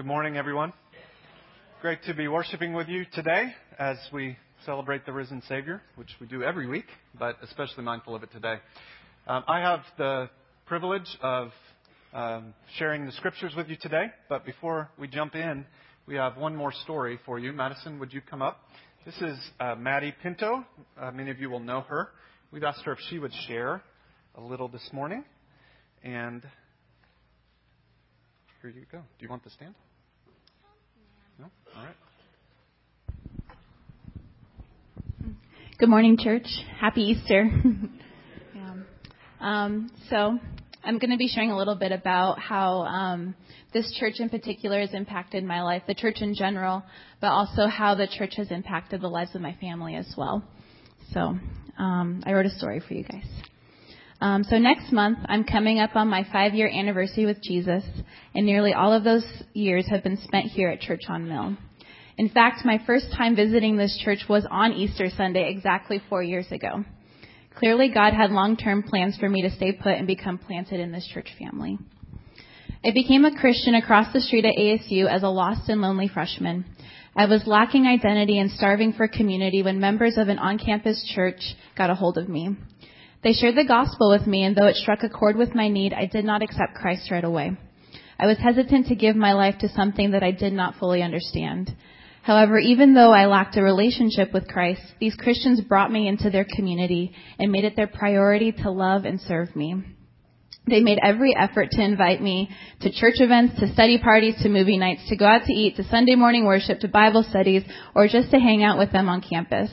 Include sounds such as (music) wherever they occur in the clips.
Good morning, everyone. Great to be worshiping with you today as we celebrate the risen Savior, which we do every week, but especially mindful of it today. Um, I have the privilege of um, sharing the scriptures with you today, but before we jump in, we have one more story for you. Madison, would you come up? This is uh, Maddie Pinto. Uh, many of you will know her. We've asked her if she would share a little this morning, and here you go. Do you want the stand? No? All right. Good morning, church. Happy Easter. (laughs) yeah. um, so, I'm going to be sharing a little bit about how um, this church in particular has impacted my life, the church in general, but also how the church has impacted the lives of my family as well. So, um, I wrote a story for you guys. Um, so next month, I'm coming up on my five year anniversary with Jesus, and nearly all of those years have been spent here at Church on Mill. In fact, my first time visiting this church was on Easter Sunday exactly four years ago. Clearly, God had long term plans for me to stay put and become planted in this church family. I became a Christian across the street at ASU as a lost and lonely freshman. I was lacking identity and starving for community when members of an on campus church got a hold of me. They shared the gospel with me, and though it struck a chord with my need, I did not accept Christ right away. I was hesitant to give my life to something that I did not fully understand. However, even though I lacked a relationship with Christ, these Christians brought me into their community and made it their priority to love and serve me. They made every effort to invite me to church events, to study parties, to movie nights, to go out to eat, to Sunday morning worship, to Bible studies, or just to hang out with them on campus.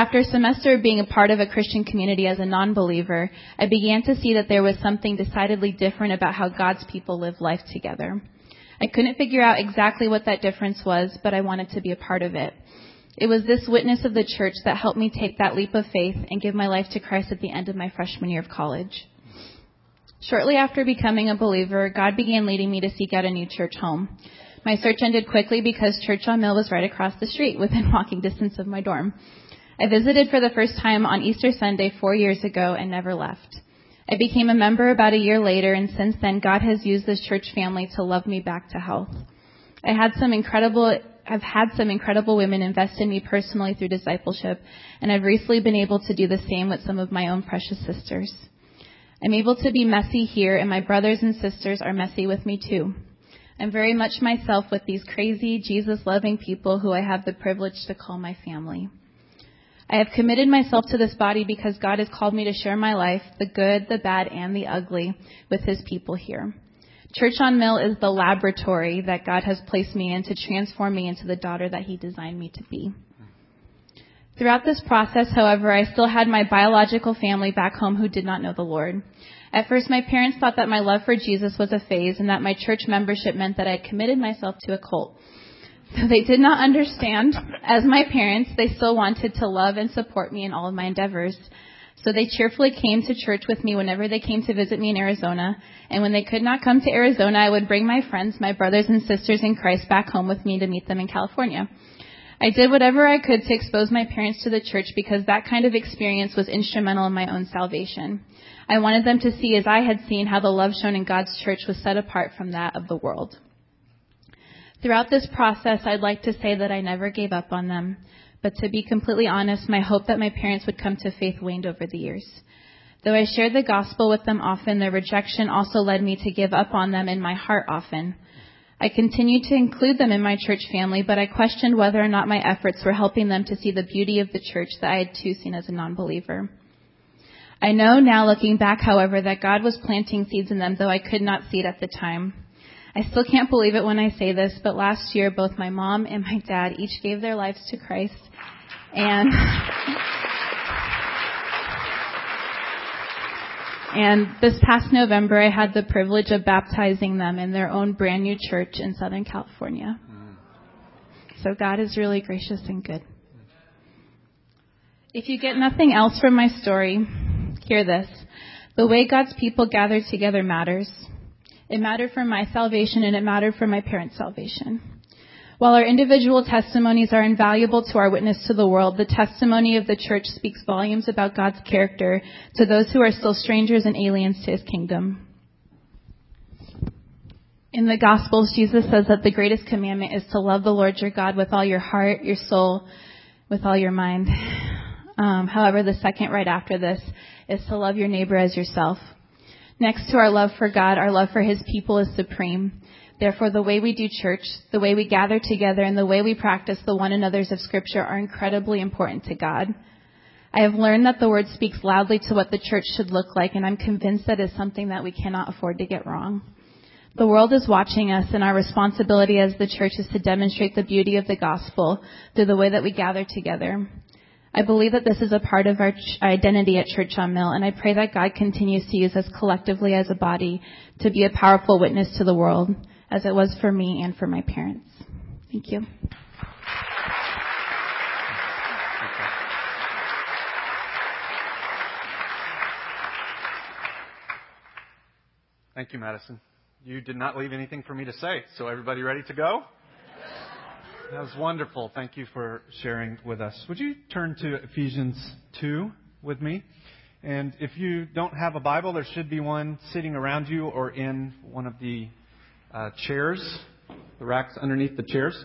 After a semester of being a part of a Christian community as a non-believer, I began to see that there was something decidedly different about how God's people live life together. I couldn't figure out exactly what that difference was, but I wanted to be a part of it. It was this witness of the church that helped me take that leap of faith and give my life to Christ at the end of my freshman year of college. Shortly after becoming a believer, God began leading me to seek out a new church home. My search ended quickly because Church on Mill was right across the street within (laughs) walking distance of my dorm. I visited for the first time on Easter Sunday four years ago and never left. I became a member about a year later, and since then, God has used this church family to love me back to health. I had some incredible, I've had some incredible women invest in me personally through discipleship, and I've recently been able to do the same with some of my own precious sisters. I'm able to be messy here, and my brothers and sisters are messy with me too. I'm very much myself with these crazy, Jesus loving people who I have the privilege to call my family. I have committed myself to this body because God has called me to share my life, the good, the bad, and the ugly, with His people here. Church on Mill is the laboratory that God has placed me in to transform me into the daughter that He designed me to be. Throughout this process, however, I still had my biological family back home who did not know the Lord. At first, my parents thought that my love for Jesus was a phase and that my church membership meant that I had committed myself to a cult. So they did not understand. As my parents, they still wanted to love and support me in all of my endeavors. So they cheerfully came to church with me whenever they came to visit me in Arizona. And when they could not come to Arizona, I would bring my friends, my brothers and sisters in Christ back home with me to meet them in California. I did whatever I could to expose my parents to the church because that kind of experience was instrumental in my own salvation. I wanted them to see as I had seen how the love shown in God's church was set apart from that of the world. Throughout this process, I'd like to say that I never gave up on them. But to be completely honest, my hope that my parents would come to faith waned over the years. Though I shared the gospel with them often, their rejection also led me to give up on them in my heart often. I continued to include them in my church family, but I questioned whether or not my efforts were helping them to see the beauty of the church that I had too seen as a non-believer. I know now looking back, however, that God was planting seeds in them, though I could not see it at the time. I still can't believe it when I say this, but last year both my mom and my dad each gave their lives to Christ. And And this past November, I had the privilege of baptizing them in their own brand new church in Southern California. So God is really gracious and good. If you get nothing else from my story, hear this. The way God's people gather together matters. It mattered for my salvation and it mattered for my parents' salvation. While our individual testimonies are invaluable to our witness to the world, the testimony of the church speaks volumes about God's character to those who are still strangers and aliens to his kingdom. In the Gospels, Jesus says that the greatest commandment is to love the Lord your God with all your heart, your soul, with all your mind. Um, however, the second right after this is to love your neighbor as yourself. Next to our love for God, our love for His people is supreme. Therefore, the way we do church, the way we gather together, and the way we practice the one another's of Scripture are incredibly important to God. I have learned that the Word speaks loudly to what the church should look like, and I'm convinced that is something that we cannot afford to get wrong. The world is watching us, and our responsibility as the church is to demonstrate the beauty of the gospel through the way that we gather together. I believe that this is a part of our identity at Church on Mill, and I pray that God continues to use us collectively as a body to be a powerful witness to the world, as it was for me and for my parents. Thank you. Thank you, Madison. You did not leave anything for me to say, so everybody ready to go? That was wonderful. Thank you for sharing with us. Would you turn to Ephesians 2 with me? And if you don't have a Bible, there should be one sitting around you or in one of the uh, chairs, the racks underneath the chairs.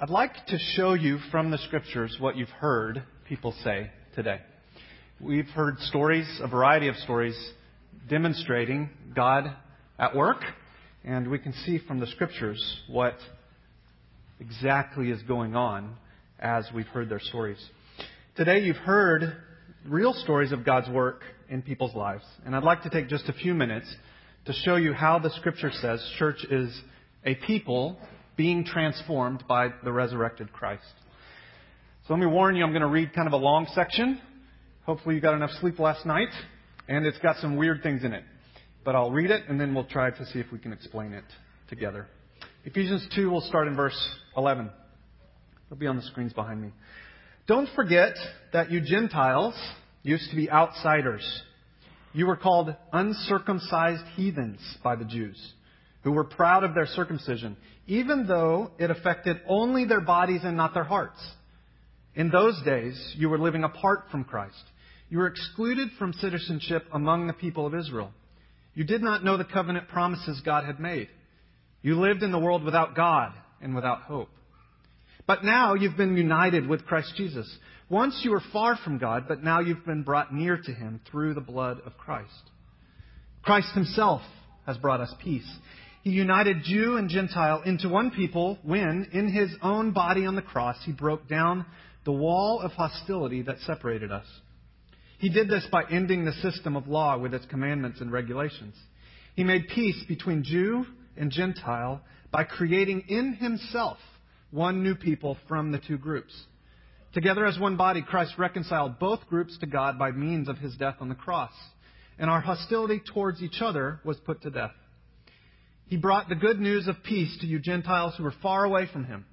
I'd like to show you from the scriptures what you've heard people say today. We've heard stories, a variety of stories, demonstrating God at work, and we can see from the scriptures what exactly is going on as we've heard their stories. Today you've heard real stories of God's work in people's lives. And I'd like to take just a few minutes to show you how the scripture says church is a people being transformed by the resurrected Christ. So let me warn you, I'm going to read kind of a long section. Hopefully you got enough sleep last night. And it's got some weird things in it. But I'll read it and then we'll try to see if we can explain it together. Ephesians 2, we'll start in verse 11. It'll be on the screens behind me. Don't forget that you Gentiles used to be outsiders. You were called uncircumcised heathens by the Jews, who were proud of their circumcision, even though it affected only their bodies and not their hearts. In those days, you were living apart from Christ. You were excluded from citizenship among the people of Israel. You did not know the covenant promises God had made. You lived in the world without God and without hope. But now you've been united with Christ Jesus. Once you were far from God, but now you've been brought near to Him through the blood of Christ. Christ Himself has brought us peace. He united Jew and Gentile into one people when, in His own body on the cross, He broke down the wall of hostility that separated us. He did this by ending the system of law with its commandments and regulations. He made peace between Jew and Gentile by creating in himself one new people from the two groups. Together as one body, Christ reconciled both groups to God by means of his death on the cross, and our hostility towards each other was put to death. He brought the good news of peace to you Gentiles who were far away from him,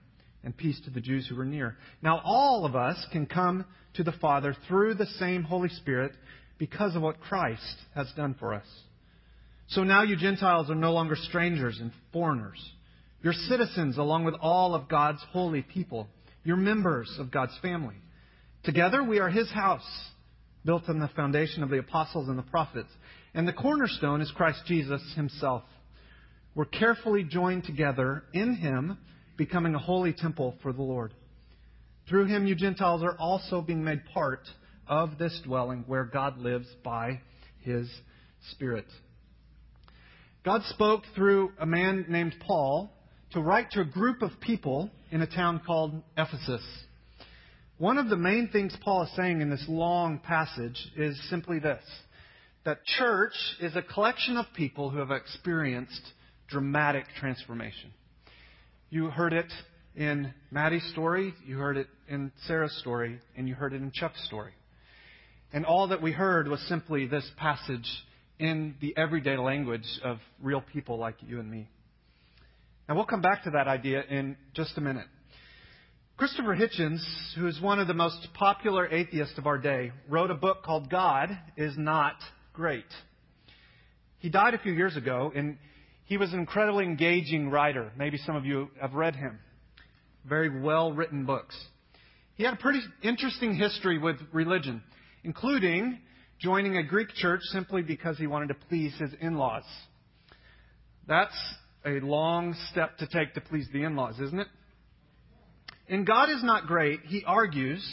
and peace to the Jews who were near. Now all of us can come to the Father through the same Holy Spirit because of what Christ has done for us. So now you Gentiles are no longer strangers and foreigners. You're citizens along with all of God's holy people. You're members of God's family. Together we are His house, built on the foundation of the apostles and the prophets. And the cornerstone is Christ Jesus Himself. We're carefully joined together in Him, becoming a holy temple for the Lord. Through Him, you Gentiles are also being made part of this dwelling where God lives by His Spirit. God spoke through a man named Paul to write to a group of people in a town called Ephesus. One of the main things Paul is saying in this long passage is simply this that church is a collection of people who have experienced dramatic transformation. You heard it in Maddie's story, you heard it in Sarah's story, and you heard it in Chuck's story. And all that we heard was simply this passage in the everyday language of real people like you and me. And we'll come back to that idea in just a minute. Christopher Hitchens, who is one of the most popular atheists of our day, wrote a book called God is Not Great. He died a few years ago, and he was an incredibly engaging writer. Maybe some of you have read him. Very well written books. He had a pretty interesting history with religion, including joining a Greek church simply because he wanted to please his in laws. That's a long step to take to please the in laws, isn't it? In God is Not Great, he argues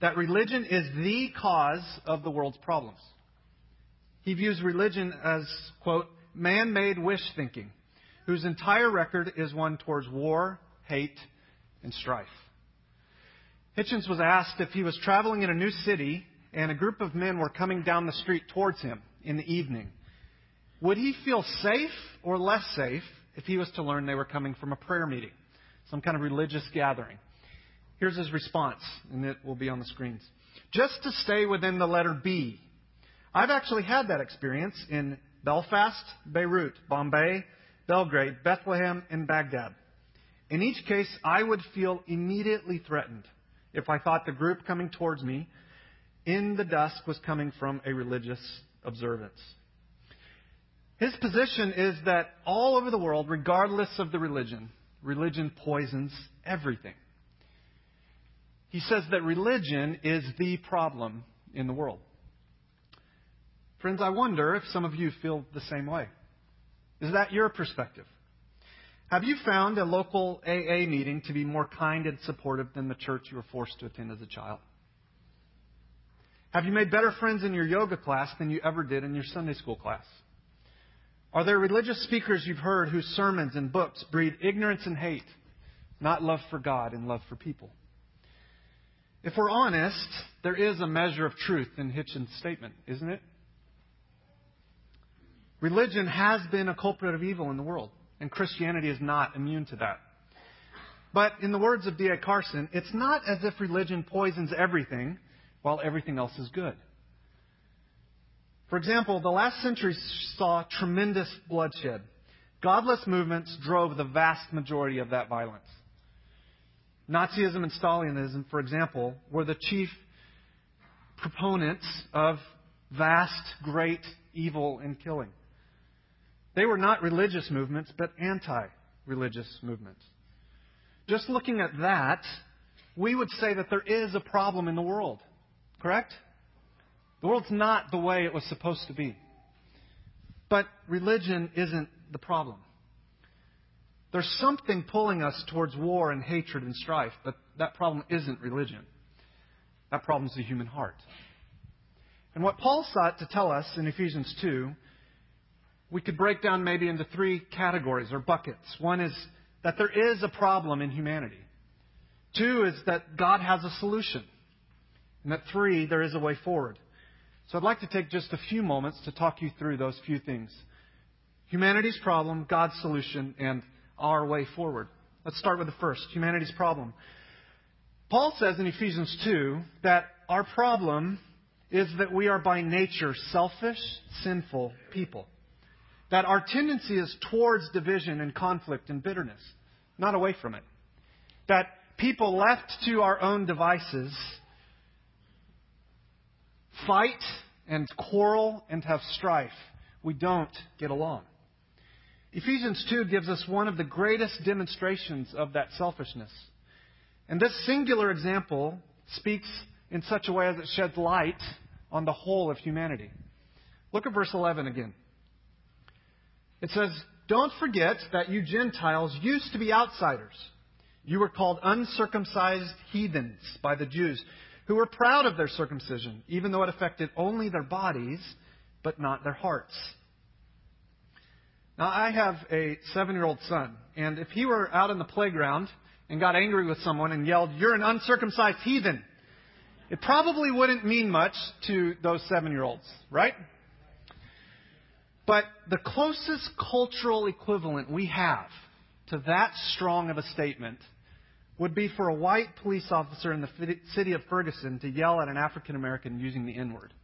that religion is the cause of the world's problems. He views religion as, quote, man made wish thinking, whose entire record is one towards war, hate, and strife. Hitchens was asked if he was traveling in a new city and a group of men were coming down the street towards him in the evening. Would he feel safe or less safe if he was to learn they were coming from a prayer meeting, some kind of religious gathering? Here's his response, and it will be on the screens. Just to stay within the letter B. I've actually had that experience in Belfast, Beirut, Bombay, Belgrade, Bethlehem, and Baghdad. In each case, I would feel immediately threatened if I thought the group coming towards me in the dusk was coming from a religious observance. His position is that all over the world, regardless of the religion, religion poisons everything. He says that religion is the problem in the world. Friends, I wonder if some of you feel the same way. Is that your perspective? Have you found a local AA meeting to be more kind and supportive than the church you were forced to attend as a child? Have you made better friends in your yoga class than you ever did in your Sunday school class? Are there religious speakers you've heard whose sermons and books breed ignorance and hate, not love for God and love for people? If we're honest, there is a measure of truth in Hitchens' statement, isn't it? Religion has been a culprit of evil in the world, and Christianity is not immune to that. But in the words of D.A. Carson, it's not as if religion poisons everything while everything else is good. For example, the last century saw tremendous bloodshed. Godless movements drove the vast majority of that violence. Nazism and Stalinism, for example, were the chief proponents of vast, great evil and killing. They were not religious movements, but anti religious movements. Just looking at that, we would say that there is a problem in the world. Correct? The world's not the way it was supposed to be. But religion isn't the problem. There's something pulling us towards war and hatred and strife, but that problem isn't religion. That problem is the human heart. And what Paul sought to tell us in Ephesians 2, we could break down maybe into three categories or buckets. One is that there is a problem in humanity. Two is that God has a solution. And that three, there is a way forward. So I'd like to take just a few moments to talk you through those few things humanity's problem, God's solution, and our way forward. Let's start with the first humanity's problem. Paul says in Ephesians 2 that our problem is that we are by nature selfish, sinful people. That our tendency is towards division and conflict and bitterness, not away from it. That people left to our own devices fight and quarrel and have strife. We don't get along. Ephesians 2 gives us one of the greatest demonstrations of that selfishness. And this singular example speaks in such a way as it sheds light on the whole of humanity. Look at verse 11 again. It says, Don't forget that you Gentiles used to be outsiders. You were called uncircumcised heathens by the Jews, who were proud of their circumcision, even though it affected only their bodies, but not their hearts. Now, I have a seven year old son, and if he were out in the playground and got angry with someone and yelled, You're an uncircumcised heathen, it probably wouldn't mean much to those seven year olds, right? But the closest cultural equivalent we have to that strong of a statement would be for a white police officer in the city of Ferguson to yell at an African American using the N word.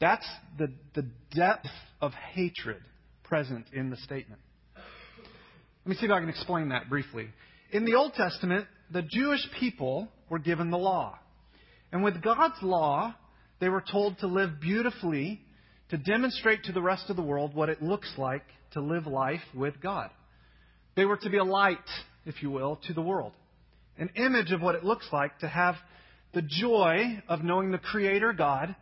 That's the, the depth of hatred present in the statement. Let me see if I can explain that briefly. In the Old Testament, the Jewish people were given the law. And with God's law, they were told to live beautifully to demonstrate to the rest of the world what it looks like to live life with God. They were to be a light, if you will, to the world. An image of what it looks like to have the joy of knowing the Creator God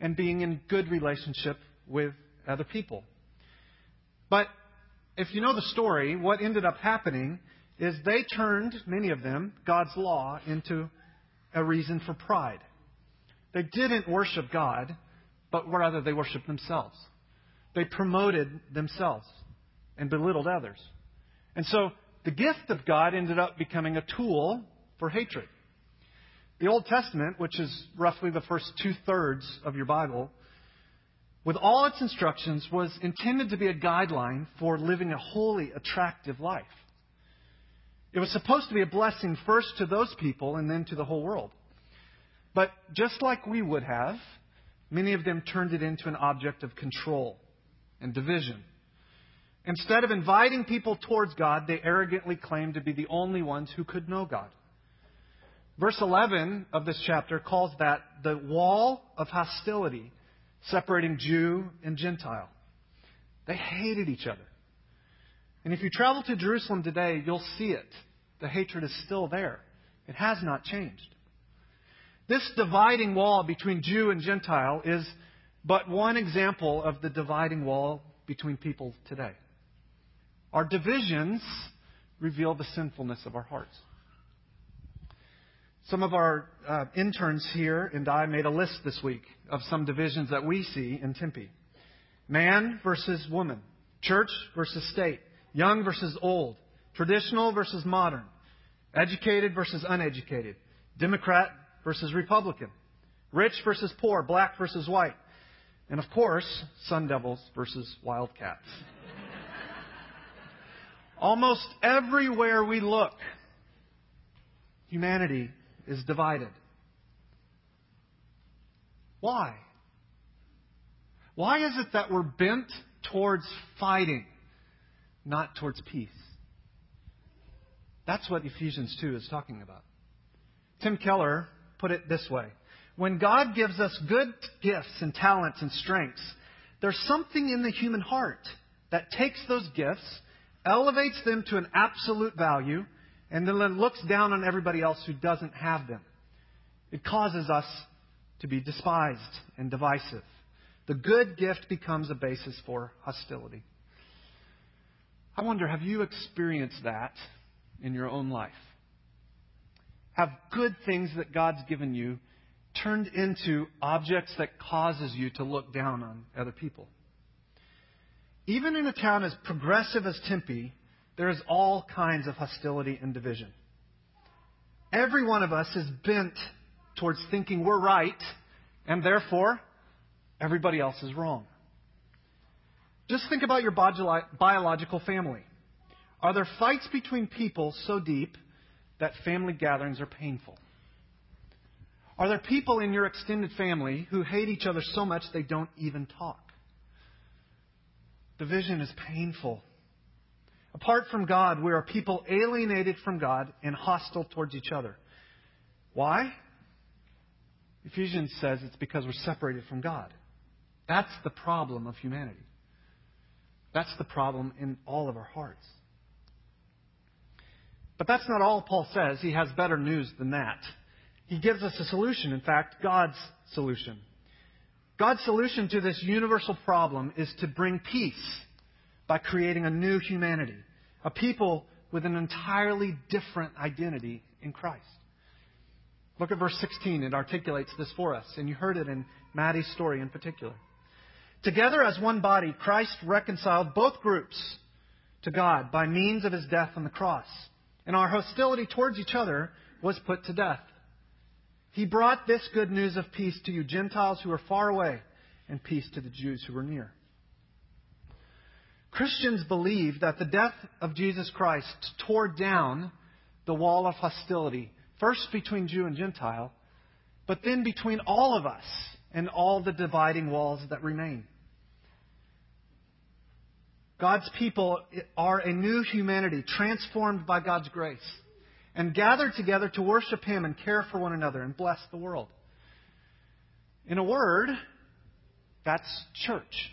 and being in good relationship with other people. But if you know the story, what ended up happening is they turned, many of them, God's law into a reason for pride. They didn't worship God, but rather they worshiped themselves. They promoted themselves and belittled others. And so the gift of God ended up becoming a tool for hatred. The Old Testament, which is roughly the first two thirds of your Bible, with all its instructions, was intended to be a guideline for living a holy, attractive life. It was supposed to be a blessing first to those people and then to the whole world. But just like we would have, many of them turned it into an object of control and division. Instead of inviting people towards God, they arrogantly claim to be the only ones who could know God. Verse 11 of this chapter calls that the wall of hostility separating Jew and Gentile. They hated each other. And if you travel to Jerusalem today, you'll see it. The hatred is still there. It has not changed. This dividing wall between Jew and Gentile is but one example of the dividing wall between people today. Our divisions reveal the sinfulness of our hearts. Some of our uh, interns here and I made a list this week of some divisions that we see in Tempe man versus woman, church versus state, young versus old, traditional versus modern, educated versus uneducated, Democrat versus Republican, rich versus poor, black versus white, and of course, Sun Devils versus Wildcats. Almost everywhere we look, humanity is divided. Why? Why is it that we're bent towards fighting, not towards peace? That's what Ephesians 2 is talking about. Tim Keller put it this way When God gives us good gifts and talents and strengths, there's something in the human heart that takes those gifts, elevates them to an absolute value, and then looks down on everybody else who doesn't have them. It causes us to be despised and divisive. The good gift becomes a basis for hostility. I wonder, have you experienced that in your own life? Have good things that God's given you turned into objects that causes you to look down on other people? Even in a town as progressive as Tempe, there is all kinds of hostility and division. Every one of us is bent towards thinking we're right, and therefore everybody else is wrong. Just think about your biological family. Are there fights between people so deep that family gatherings are painful? Are there people in your extended family who hate each other so much they don't even talk? Division is painful Apart from God, we are people alienated from God and hostile towards each other. Why? Ephesians says it's because we're separated from God. That's the problem of humanity. That's the problem in all of our hearts. But that's not all Paul says. He has better news than that. He gives us a solution, in fact, God's solution. God's solution to this universal problem is to bring peace by creating a new humanity a people with an entirely different identity in Christ. Look at verse 16. It articulates this for us, and you heard it in Maddie's story in particular. Together as one body, Christ reconciled both groups to God by means of his death on the cross, and our hostility towards each other was put to death. He brought this good news of peace to you Gentiles who are far away, and peace to the Jews who are near. Christians believe that the death of Jesus Christ tore down the wall of hostility, first between Jew and Gentile, but then between all of us and all the dividing walls that remain. God's people are a new humanity transformed by God's grace and gathered together to worship Him and care for one another and bless the world. In a word, that's church.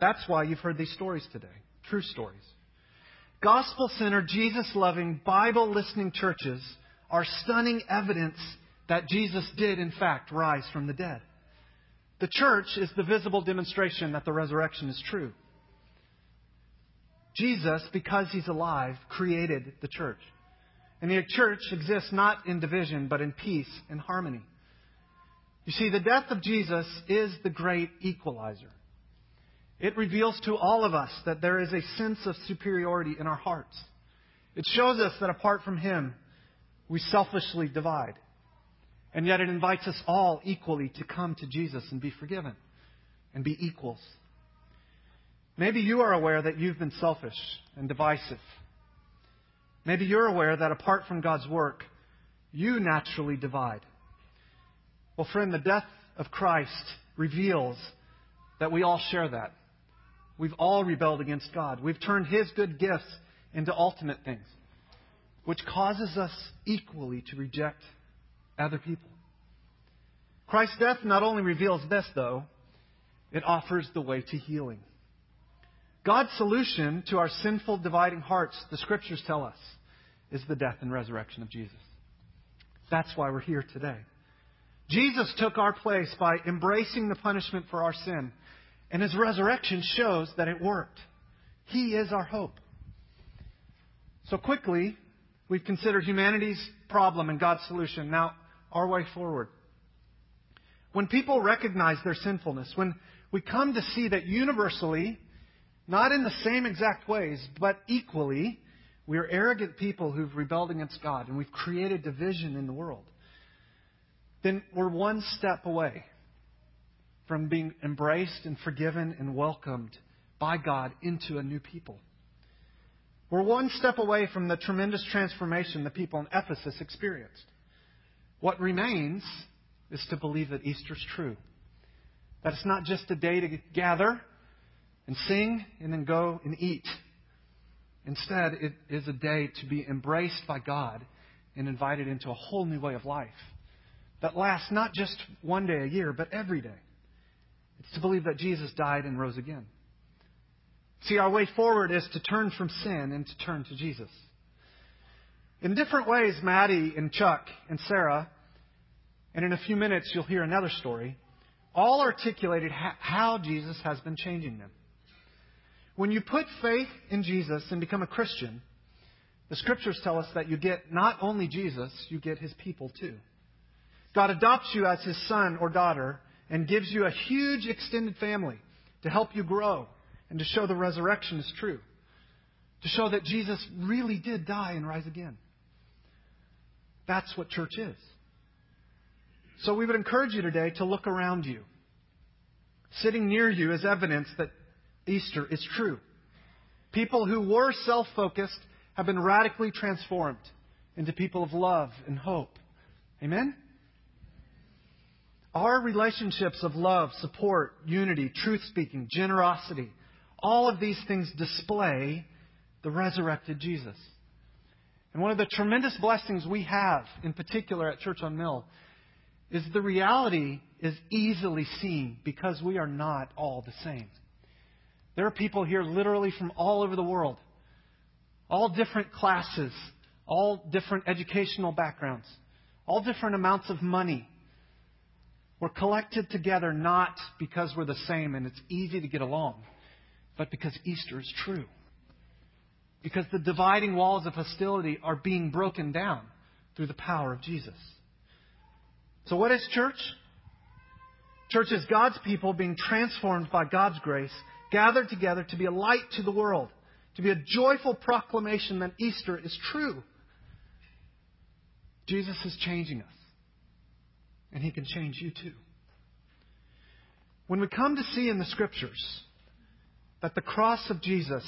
That's why you've heard these stories today. True stories. Gospel centered, Jesus loving, Bible listening churches are stunning evidence that Jesus did, in fact, rise from the dead. The church is the visible demonstration that the resurrection is true. Jesus, because he's alive, created the church. And the church exists not in division, but in peace and harmony. You see, the death of Jesus is the great equalizer. It reveals to all of us that there is a sense of superiority in our hearts. It shows us that apart from Him, we selfishly divide. And yet it invites us all equally to come to Jesus and be forgiven and be equals. Maybe you are aware that you've been selfish and divisive. Maybe you're aware that apart from God's work, you naturally divide. Well, friend, the death of Christ reveals that we all share that. We've all rebelled against God. We've turned His good gifts into ultimate things, which causes us equally to reject other people. Christ's death not only reveals this, though, it offers the way to healing. God's solution to our sinful, dividing hearts, the scriptures tell us, is the death and resurrection of Jesus. That's why we're here today. Jesus took our place by embracing the punishment for our sin, and his resurrection shows that it worked. He is our hope. So, quickly, we've considered humanity's problem and God's solution. Now, our way forward. When people recognize their sinfulness, when we come to see that universally, not in the same exact ways, but equally, we are arrogant people who've rebelled against God and we've created division in the world, then we're one step away from being embraced and forgiven and welcomed by God into a new people. We're one step away from the tremendous transformation the people in Ephesus experienced. What remains is to believe that Easter's true. That it's not just a day to gather and sing and then go and eat. Instead, it is a day to be embraced by God and invited into a whole new way of life that lasts not just one day a year, but every day. It's to believe that Jesus died and rose again. See, our way forward is to turn from sin and to turn to Jesus. In different ways, Maddie and Chuck and Sarah, and in a few minutes you'll hear another story, all articulated how Jesus has been changing them. When you put faith in Jesus and become a Christian, the scriptures tell us that you get not only Jesus, you get his people too. God adopts you as his son or daughter and gives you a huge extended family to help you grow and to show the resurrection is true. To show that Jesus really did die and rise again. That's what church is. So we would encourage you today to look around you. Sitting near you is evidence that Easter is true. People who were self focused have been radically transformed into people of love and hope. Amen? Our relationships of love, support, unity, truth speaking, generosity, all of these things display the resurrected Jesus. And one of the tremendous blessings we have, in particular at Church on Mill, is the reality is easily seen because we are not all the same. There are people here literally from all over the world, all different classes, all different educational backgrounds, all different amounts of money. We're collected together not because we're the same and it's easy to get along, but because Easter is true. Because the dividing walls of hostility are being broken down through the power of Jesus. So, what is church? Church is God's people being transformed by God's grace, gathered together to be a light to the world, to be a joyful proclamation that Easter is true. Jesus is changing us, and He can change you too. When we come to see in the Scriptures that the cross of Jesus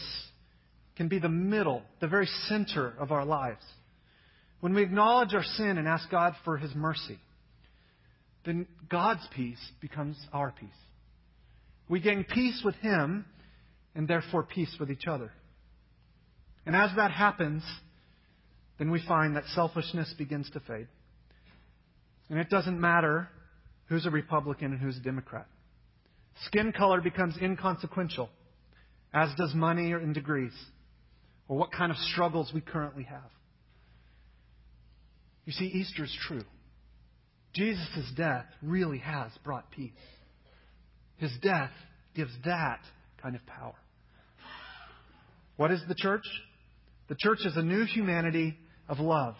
can be the middle, the very center of our lives, when we acknowledge our sin and ask God for His mercy, then God's peace becomes our peace. We gain peace with Him and therefore peace with each other. And as that happens, then we find that selfishness begins to fade. And it doesn't matter who's a Republican and who's a Democrat. Skin color becomes inconsequential, as does money or in degrees, or what kind of struggles we currently have. You see, Easter is true. Jesus' death really has brought peace. His death gives that kind of power. What is the church? The church is a new humanity of love,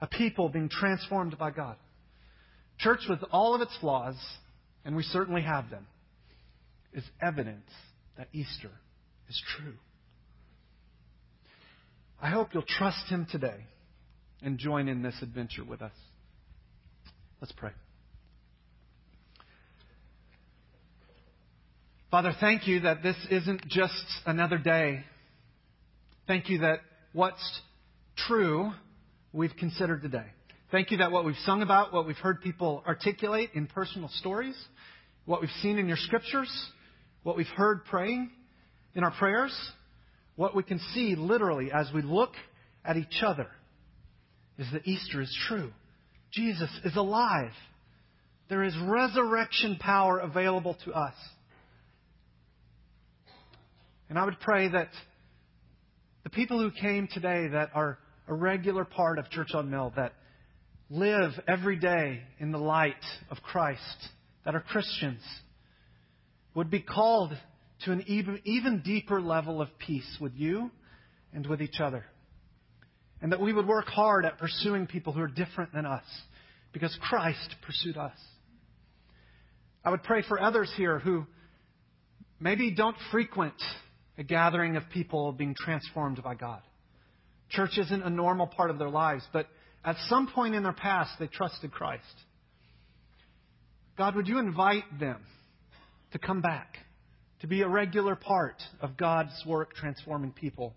a people being transformed by God. Church, with all of its flaws, and we certainly have them, is evidence that Easter is true. I hope you'll trust Him today and join in this adventure with us. Let's pray. Father, thank you that this isn't just another day. Thank you that what's true we've considered today. Thank you that what we've sung about, what we've heard people articulate in personal stories, what we've seen in your scriptures, what we've heard praying in our prayers, what we can see literally as we look at each other is that Easter is true. Jesus is alive. There is resurrection power available to us. And I would pray that the people who came today that are a regular part of Church on Mill, that live every day in the light of Christ, that are Christians, would be called to an even, even deeper level of peace with you and with each other. And that we would work hard at pursuing people who are different than us because Christ pursued us. I would pray for others here who maybe don't frequent a gathering of people being transformed by God. Church isn't a normal part of their lives, but at some point in their past, they trusted Christ. God, would you invite them to come back, to be a regular part of God's work transforming people?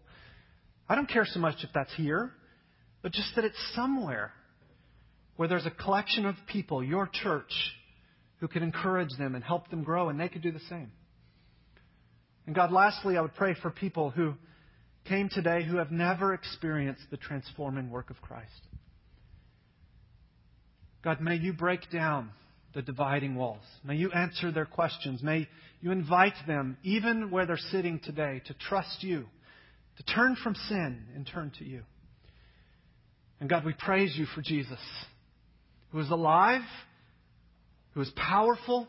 I don't care so much if that's here, but just that it's somewhere where there's a collection of people, your church, who can encourage them and help them grow, and they could do the same. And God, lastly, I would pray for people who came today who have never experienced the transforming work of Christ. God, may you break down the dividing walls. May you answer their questions. May you invite them, even where they're sitting today, to trust you, to turn from sin and turn to you. And God, we praise you for Jesus, who is alive, who is powerful,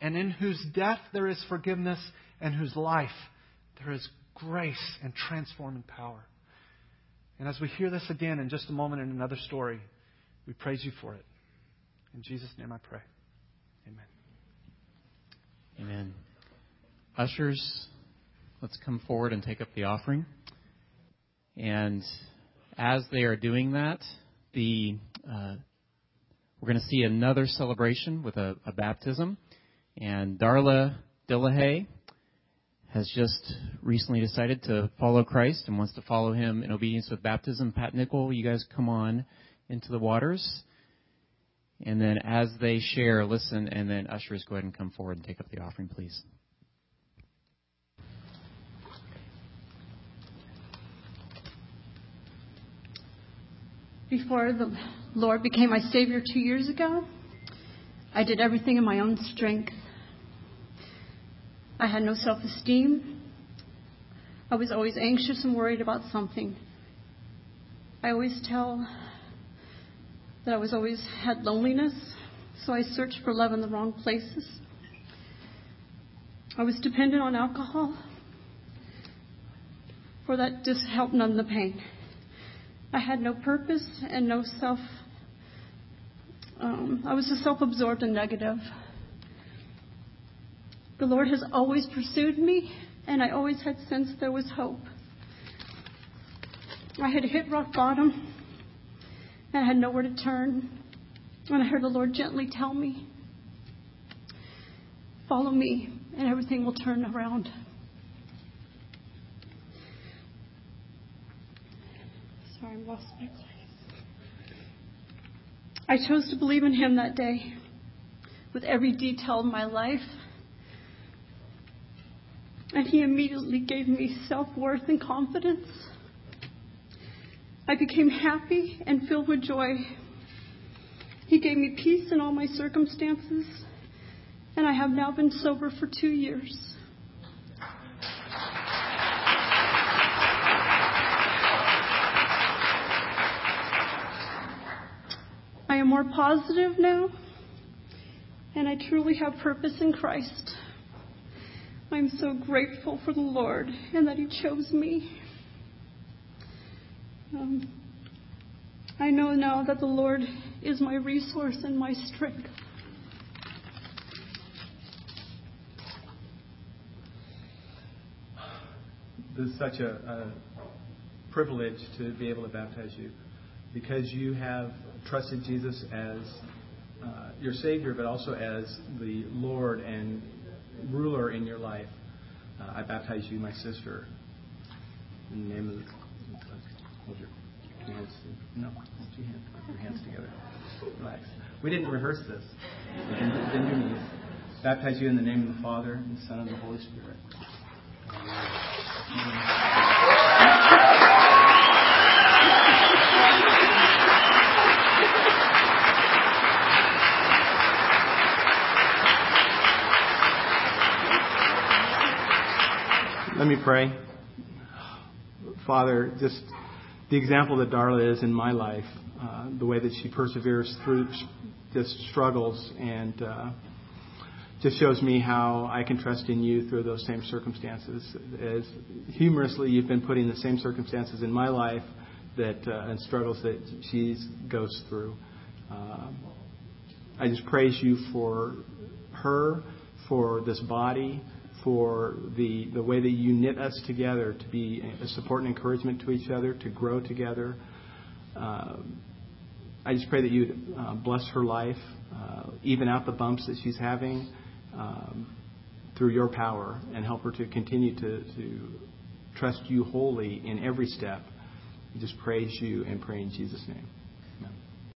and in whose death there is forgiveness, and whose life there is grace and transforming power. And as we hear this again in just a moment in another story, we praise you for it. In Jesus' name I pray. Amen. Amen. Ushers, let's come forward and take up the offering. And as they are doing that, the uh, we're going to see another celebration with a, a baptism. And Darla Dillahay has just recently decided to follow Christ and wants to follow him in obedience with baptism. Pat Nickel, you guys come on into the waters. And then as they share, listen, and then ushers go ahead and come forward and take up the offering, please. Before the Lord became my Savior two years ago, I did everything in my own strength. I had no self esteem. I was always anxious and worried about something. I always tell that I was always had loneliness, so I searched for love in the wrong places. I was dependent on alcohol, for that just helped numb the pain. I had no purpose and no self. Um, I was just self-absorbed and negative. The Lord has always pursued me, and I always had sensed there was hope. I had hit rock bottom, and I had nowhere to turn. And I heard the Lord gently tell me, Follow me, and everything will turn around. Sorry, I lost my place. I chose to believe in Him that day with every detail of my life. And he immediately gave me self worth and confidence. I became happy and filled with joy. He gave me peace in all my circumstances, and I have now been sober for two years. I am more positive now, and I truly have purpose in Christ. I'm so grateful for the Lord and that He chose me. Um, I know now that the Lord is my resource and my strength. This is such a, a privilege to be able to baptize you because you have trusted Jesus as uh, your Savior, but also as the Lord and ruler in your life. Uh, I baptize you, my sister, in the name of the. Hold your hands. No, hold your hands. Your hands together. Relax. We didn't rehearse this. Bend your knees. Baptize you in the name of the Father, and the Son, and the Holy Spirit. Let me pray. Father, just the example that Darla is in my life, uh, the way that she perseveres through just struggles and uh, just shows me how I can trust in you through those same circumstances. As humorously, you've been putting the same circumstances in my life that uh, and struggles that she goes through. Um, I just praise you for her, for this body, for the, the way that you knit us together to be a support and encouragement to each other, to grow together. Uh, I just pray that you uh, bless her life, uh, even out the bumps that she's having um, through your power, and help her to continue to, to trust you wholly in every step. We just praise you and pray in Jesus' name.